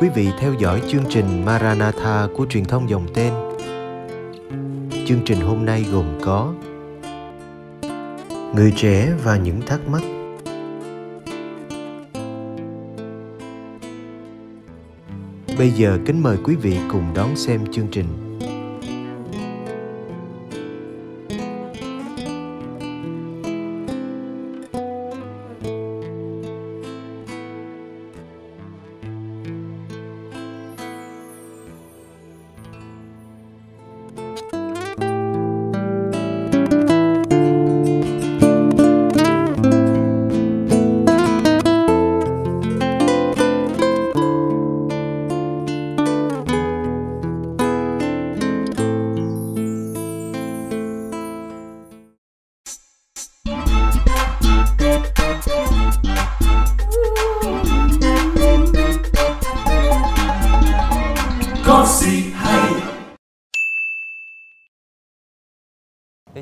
quý vị theo dõi chương trình Maranatha của truyền thông dòng tên. Chương trình hôm nay gồm có Người trẻ và những thắc mắc Bây giờ kính mời quý vị cùng đón xem chương trình.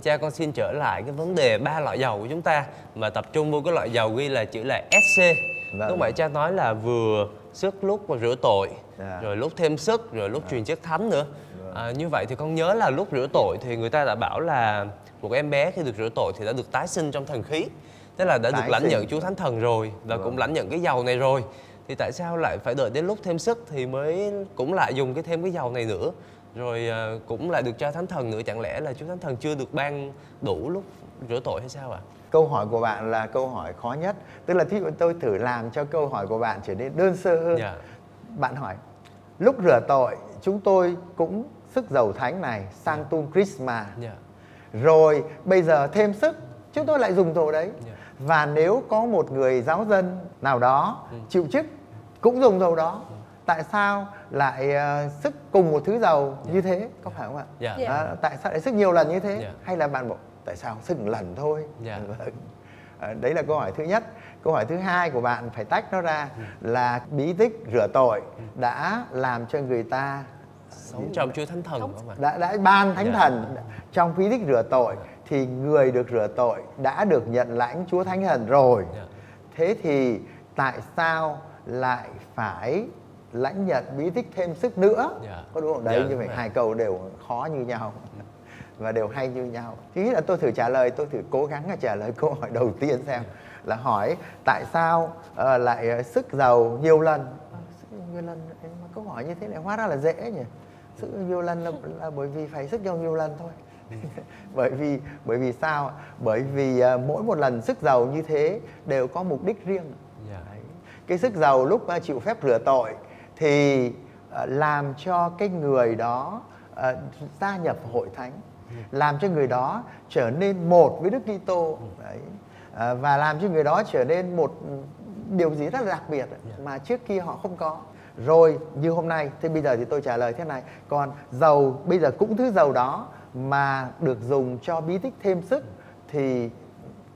Cha con xin trở lại cái vấn đề ba loại dầu của chúng ta mà tập trung vô cái loại dầu ghi là chữ là SC. Vâng. Lúc nãy cha nói là vừa sức lúc mà rửa tội, Dạ. rồi lúc thêm sức, rồi lúc truyền chất thánh nữa. À, như vậy thì con nhớ là lúc rửa tội thì người ta đã bảo là một em bé khi được rửa tội thì đã được tái sinh trong thần khí. Tức là đã được Tái lãnh sinh. nhận Chúa Thánh Thần rồi và cũng lãnh nhận cái dầu này rồi. Thì tại sao lại phải đợi đến lúc thêm sức thì mới cũng lại dùng cái thêm cái dầu này nữa? Rồi à, cũng lại được cho Thánh Thần nữa chẳng lẽ là Chúa Thánh Thần chưa được ban đủ lúc rửa tội hay sao ạ? Câu hỏi của bạn là câu hỏi khó nhất. Tức là thí dụ tôi thử làm cho câu hỏi của bạn trở nên đơn sơ hơn. Dạ. Bạn hỏi, lúc rửa tội chúng tôi cũng sức dầu thánh này sang tung Christmas. Dạ. Rồi bây giờ thêm sức chúng tôi lại dùng dầu đấy. Dạ. Và nếu có một người giáo dân nào đó chịu chức cũng dùng dầu đó. Tại sao lại ờ, sức cùng một thứ dầu như thế có phải không ạ? Dạ. Dạ. À, tại sao lại sức nhiều lần như thế? Dạ. Hay là bạn bảo tại sao sức một lần thôi? Dạ. Vâng. À, đấy là câu hỏi thứ nhất. Câu hỏi thứ hai của bạn phải tách nó ra là bí tích rửa tội đã làm cho người ta Sống trong Chúa Thánh Thần phải không ạ? đã đã ban thánh Dạ. thần trong bí tích rửa tội thì người được rửa tội đã được nhận lãnh Chúa Thánh Thần rồi. Dạ. Thế thì tại sao lại phải lãnh nhận bí tích thêm sức nữa? Dạ. Có đúng không? Đấy Dạ, như vậy hai câu đều khó như nhau và đều hay như nhau. Thứ nhất là tôi thử trả lời, tôi thử cố gắng là trả lời câu hỏi đầu tiên xem là hỏi tại sao ờ, lại ờ, sức giàu nhiều lần? Ờ, sức nhiều lần mà câu hỏi như thế này hóa ra là dễ nhỉ? Sức nhiều lần là, là bởi vì phải sức giàu nhiều lần thôi. bởi vì bởi vì sao? Bởi vì ờ, mỗi một lần sức giàu như thế đều có mục đích riêng. Dạ. Đấy. Cái sức giàu lúc ờ, chịu phép rửa tội thì ờ, làm cho cái người đó ờ, gia nhập hội thánh, làm cho người đó trở nên một với Đức Kitô. Đấy. Ờ, và làm cho người đó trở nên một điều gì rất là đặc biệt mà trước kia họ không có. Rồi như hôm nay thì bây giờ thì tôi trả lời thế này, còn dầu bây giờ cũng thứ dầu đó mà được dùng cho bí tích thêm sức thì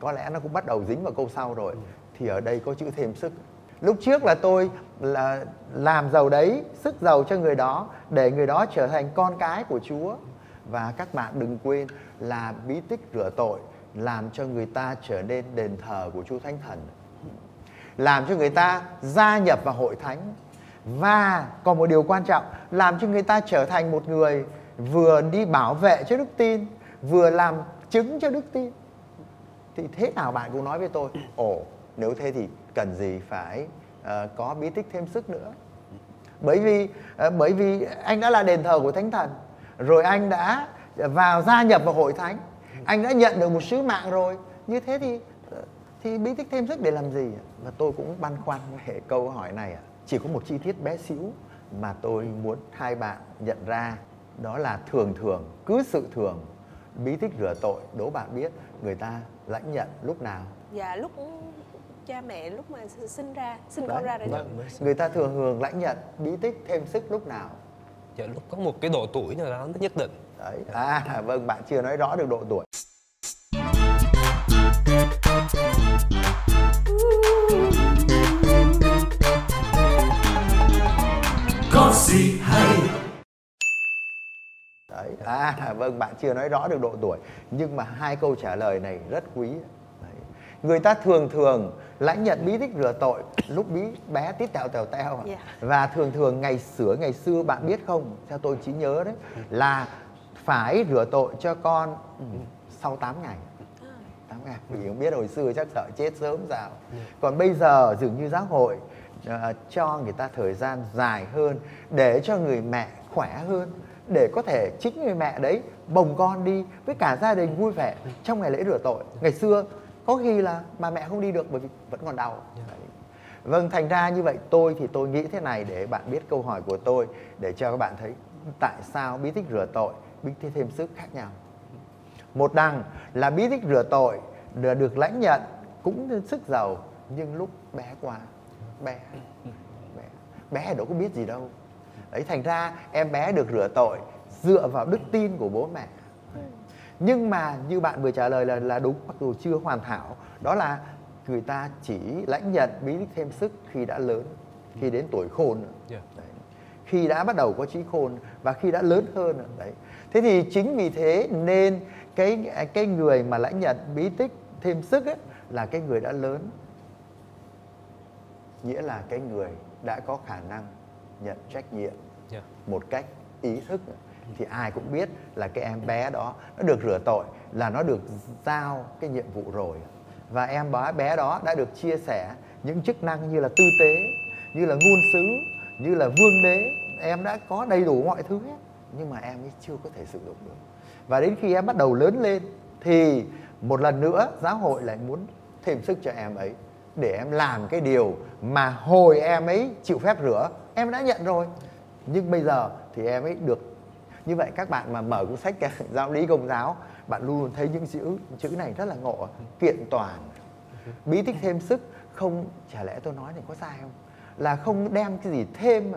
có lẽ nó cũng bắt đầu dính vào câu sau rồi. Thì ở đây có chữ thêm sức lúc trước là tôi là làm giàu đấy, sức giàu cho người đó, để người đó trở thành con cái của chúa. Và các bạn đừng quên là bí tích rửa tội làm cho người ta trở nên đền thờ của chúa thánh thần. Làm cho người ta gia nhập vào hội thánh. Và còn một điều quan trọng, làm cho người ta trở thành một người vừa đi bảo vệ cho đức tin, vừa làm chứng cho đức tin. Thì thế nào bạn cũng nói với tôi, ồ, nếu thế thì cần gì phải uh, có bí tích thêm sức nữa. Bởi vì uh, bởi vì anh đã là đền thờ của thánh thần rồi anh đã vào gia nhập vào hội thánh. Anh đã nhận được một sứ mạng rồi. Như thế thì ờ, thì bí tích thêm sức để làm gì và tôi cũng băn khoăn về câu hỏi này chỉ có một chi tiết bé xíu mà tôi muốn hai bạn nhận ra. Đó là thường thường cứ sự thường bí tích rửa tội đố bạn biết người ta lãnh nhận lúc nào? Dạ lúc cha mẹ lúc mà sinh ra sinh Đấy, con ra rồi đó. vâng. người ta thường thường lãnh nhận bí tích thêm sức lúc nào. Dạ, lúc có một cái độ tuổi nào đó nhất định. Đấy. À vâng bạn chưa nói rõ được độ tuổi. Có gì hay. Đấy. À vâng bạn chưa nói rõ được độ tuổi. Nhưng mà hai câu trả lời này rất quý. Người ta thường thường lãnh nhận bí tích rửa tội lúc bí bé tít tèo tèo teo ạ. Dạ. và thường thường ngày xưa ngày xưa bạn biết không theo tôi chỉ nhớ đấy là phải rửa tội cho con ừ, sau 8 ngày 8 ngày vì không biết hồi xưa chắc sợ chết sớm sao còn bây giờ dường như giáo hội ờ, cho người ta thời gian dài hơn để cho người mẹ khỏe hơn để có thể chính người mẹ đấy bồng con đi với cả gia đình vui vẻ trong ngày lễ rửa tội ngày xưa có khi là bà mẹ không đi được bởi vì vẫn còn đau Đấy. Vâng, thành ra như vậy tôi thì tôi nghĩ thế này để bạn biết câu hỏi của tôi để cho các bạn thấy tại sao bí tích rửa tội, bí tích thêm sức khác nhau. Một đằng là bí tích rửa tội được được lãnh nhận cũng sức giàu nhưng lúc bé quá, bé, bé, bé đâu có biết gì đâu. Đấy thành ra em bé được rửa tội dựa vào đức tin của bố mẹ. Nhưng mà như bạn vừa trả lời là là đúng mặc dù chưa hoàn hảo, đó là người ta chỉ lãnh nhận bí tích thêm sức khi đã lớn, khi đến tuổi khôn. Đấy. Khi đã bắt đầu có trí khôn và khi đã lớn hơn đấy. Thế thì chính vì thế nên cái cái người mà lãnh nhận bí tích thêm sức ấy, là cái người đã lớn. Nghĩa là cái người đã có khả năng nhận trách nhiệm Dạ. một cách ý thức thì ai cũng biết là cái em bé đó nó được rửa tội, là nó được giao cái nhiệm vụ rồi. Và em bé đó đã được chia sẻ những chức năng như là tư tế, như là ngôn sứ, như là vương đế. Em đã có đầy đủ mọi thứ hết, nhưng mà em ấy chưa có thể sử dụng được. Và đến khi em bắt đầu lớn lên, thì một lần nữa giáo hội lại muốn thêm sức cho em ấy, để em làm cái điều mà hồi em ấy chịu phép rửa. Em đã nhận rồi, nhưng bây giờ thì em ấy được như vậy các bạn mà mở cuốn sách giáo lý công giáo bạn luôn luôn thấy những chữ chữ này rất là ngộ kiện toàn. Bí tích thêm sức không chả lẽ tôi nói này có sai không? Là không đem cái gì thêm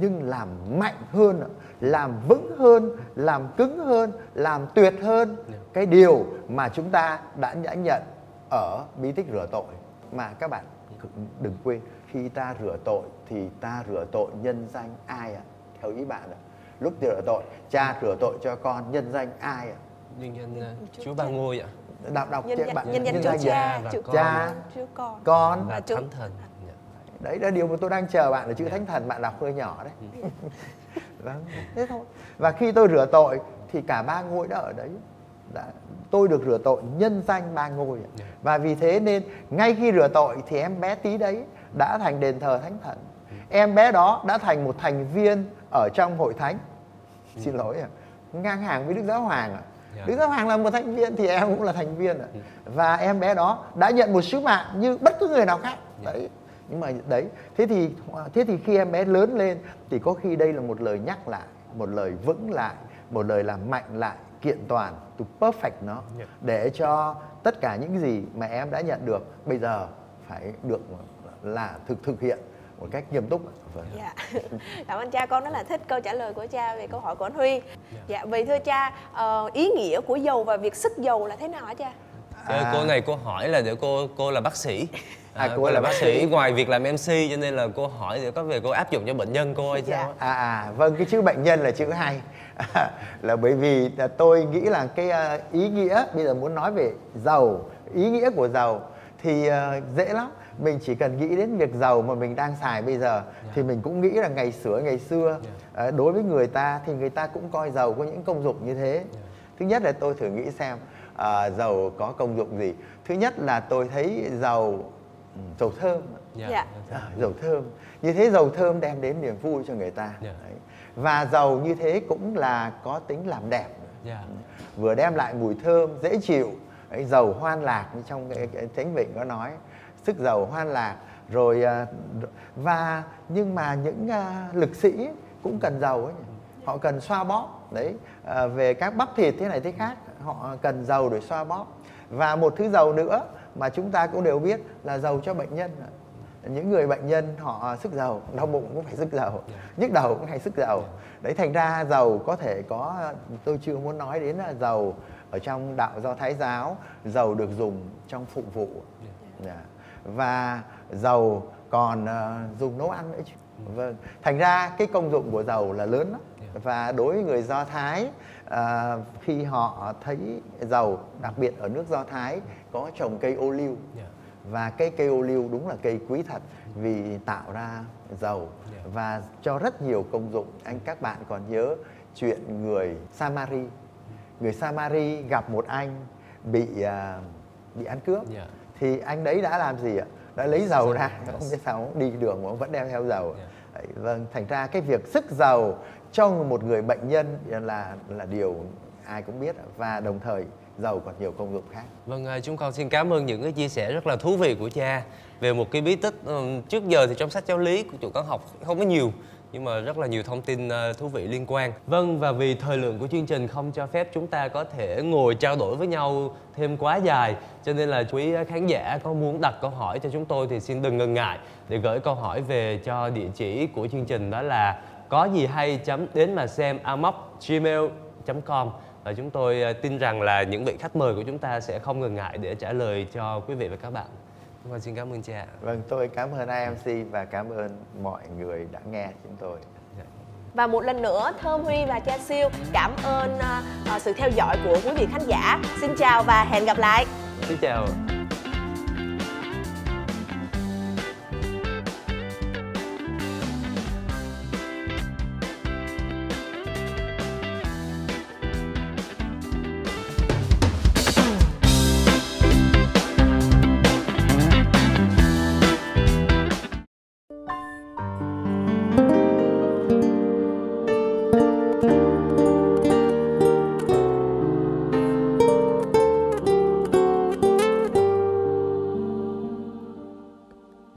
nhưng làm mạnh hơn làm vững hơn làm cứng hơn làm tuyệt hơn. Cái điều mà chúng ta đã nhã nhận ở bí tích rửa tội. Mà các bạn đừng quên khi ta rửa tội thì ta rửa tội nhân danh ai ạ? Theo ý bạn ạ lúc rửa tội cha rửa tội cho con nhân danh ai ạ nhân danh ờ, Chúa Ba Ngôi ạ. đọc đọc nhân bạn nhân danh nhân Chúa danh Cha, và Chúa con. Cha. Chúa Con. con Và Thánh Thần. Dạ. đấy là điều mà tôi đang chờ bạn là chữ thánh thần bạn đọc hơi nhỏ đấy Ừ. vâng thế thôi và khi tôi rửa tội thì cả ba ngôi đã ở đấy đã, tôi được rửa tội nhân danh ba ngôi ạ. Dạ. và vì thế nên ngay khi rửa tội thì em bé tí đấy đã thành đền thờ thánh thần em bé đó đã thành một thành viên ở trong hội thánh. Xin lỗi ạ. Ngang hàng với đức giáo hoàng ạ. Dạ. đức giáo hoàng là một thành viên thì em cũng là thành viên ạ. Và em bé đó đã nhận một sứ mạng như bất cứ người nào khác. Đấy. Nhưng mà đấy thế thì thế thì khi em bé lớn lên thì có khi đây là một lời nhắc lại một lời vững lại một lời làm mạnh lại kiện toàn to perfect nó Dạ. để cho tất cả những gì mà em đã nhận được bây giờ phải được là thực thực hiện một cách nghiêm túc vâng. Dạ. Cảm ơn cha con rất là thích câu trả lời của cha về câu hỏi của anh Huy. Dạ, vậy thưa cha, ờ, ý nghĩa của dầu và việc sức dầu là thế nào hả cha? Ờ, À. Cô này cô hỏi là để cô cô là bác sĩ. À, Ờ, cô cô là là bác sĩ. sĩ ngoài việc làm MC cho nên là cô hỏi để có về cô áp dụng cho bệnh nhân cô hay Dạ. sao? À, à vâng cái chữ bệnh nhân là chữ hay là bởi vì là tôi nghĩ là cái à, ý nghĩa bây giờ muốn nói về giàu ý nghĩa của giàu thì à, dễ lắm mình chỉ cần nghĩ đến việc giàu mà mình đang xài bây giờ thì mình cũng nghĩ là ngày xưa ngày xưa à, đối với người ta thì người ta cũng coi giàu có những công dụng như thế. Thứ nhất là tôi thử nghĩ xem à, dầu có công dụng gì. Thứ nhất là tôi thấy dầu ừ, dầu thơm. Dạ. À, dầu thơm. Như thế dầu thơm đem đến niềm vui cho người ta. Dạ. Đấy. và dầu như thế cũng là có tính làm đẹp. Dạ. vừa đem lại mùi thơm dễ chịu. Dầu hoan lạc như trong cái, cái thánh vịnh có nói sức dầu hoan lạc, rồi à, và nhưng mà những à, lực sĩ cũng cần dầu ấy nhỉ. họ cần xoa bóp, đấy à, về các bắp thịt thế này thế khác, họ cần dầu để xoa bóp và một thứ dầu nữa mà chúng ta cũng đều biết là dầu cho bệnh nhân những người bệnh nhân họ sức dầu đau bụng cũng phải sức dầu nhức đầu cũng hay sức dầu đấy, thành ra dầu có thể có, tôi chưa muốn nói đến là dầu ở trong đạo do thái giáo dầu được dùng trong phụng vụ yeah và dầu còn ờ, dùng nấu ăn nữa chứ. Vâng. Thành ra cái công dụng của dầu là lớn lắm. Và đối với người Do Thái à, khi họ thấy dầu đặc biệt ở nước Do Thái có trồng cây ô liu. Dạ. và cây cây ô liu đúng là cây quý thật vì tạo ra dầu Dạ. và cho rất nhiều công dụng. Anh các bạn còn nhớ chuyện người Samari. Người Samari gặp một anh bị à, bị ăn cướp. Dạ. Thì anh đấy đã làm gì ạ? Đã lấy dầu ra không biết sao đi đường mà ông vẫn đem theo dầu. Dạ. Đấy, vâng thành ra cái việc sức dầu cho một người bệnh nhân là là điều ai cũng biết và đồng thời dầu còn nhiều công dụng khác. Vâng, à, chúng con xin cảm ơn những cái chia sẻ rất là thú vị của cha về một cái bí tích trước giờ thì trong sách giáo lý của tụi con học không có nhiều nhưng mà rất là nhiều thông tin ờ, thú vị liên quan. Vâng và vì thời lượng của chương trình không cho phép chúng ta có thể ngồi trao đổi với nhau thêm quá dài, cho nên là quý khán giả có muốn đặt câu hỏi cho chúng tôi thì xin đừng ngần ngại để gửi câu hỏi về cho địa chỉ của chương trình, đó là có gì hay chấm đến mà xem amoc gmail.com và chúng tôi ờ, tin rằng là những vị khách mời của chúng ta sẽ không ngần ngại để trả lời cho quý vị và các bạn. Con xin cảm ơn cha. vâng tôi cảm ơn IMC và cảm ơn mọi người đã nghe chúng tôi Và một lần nữa Thơm Huy và Cha Siêu cảm ơn à, sự theo dõi của quý vị khán giả. Xin chào và hẹn gặp lại. Xin chào.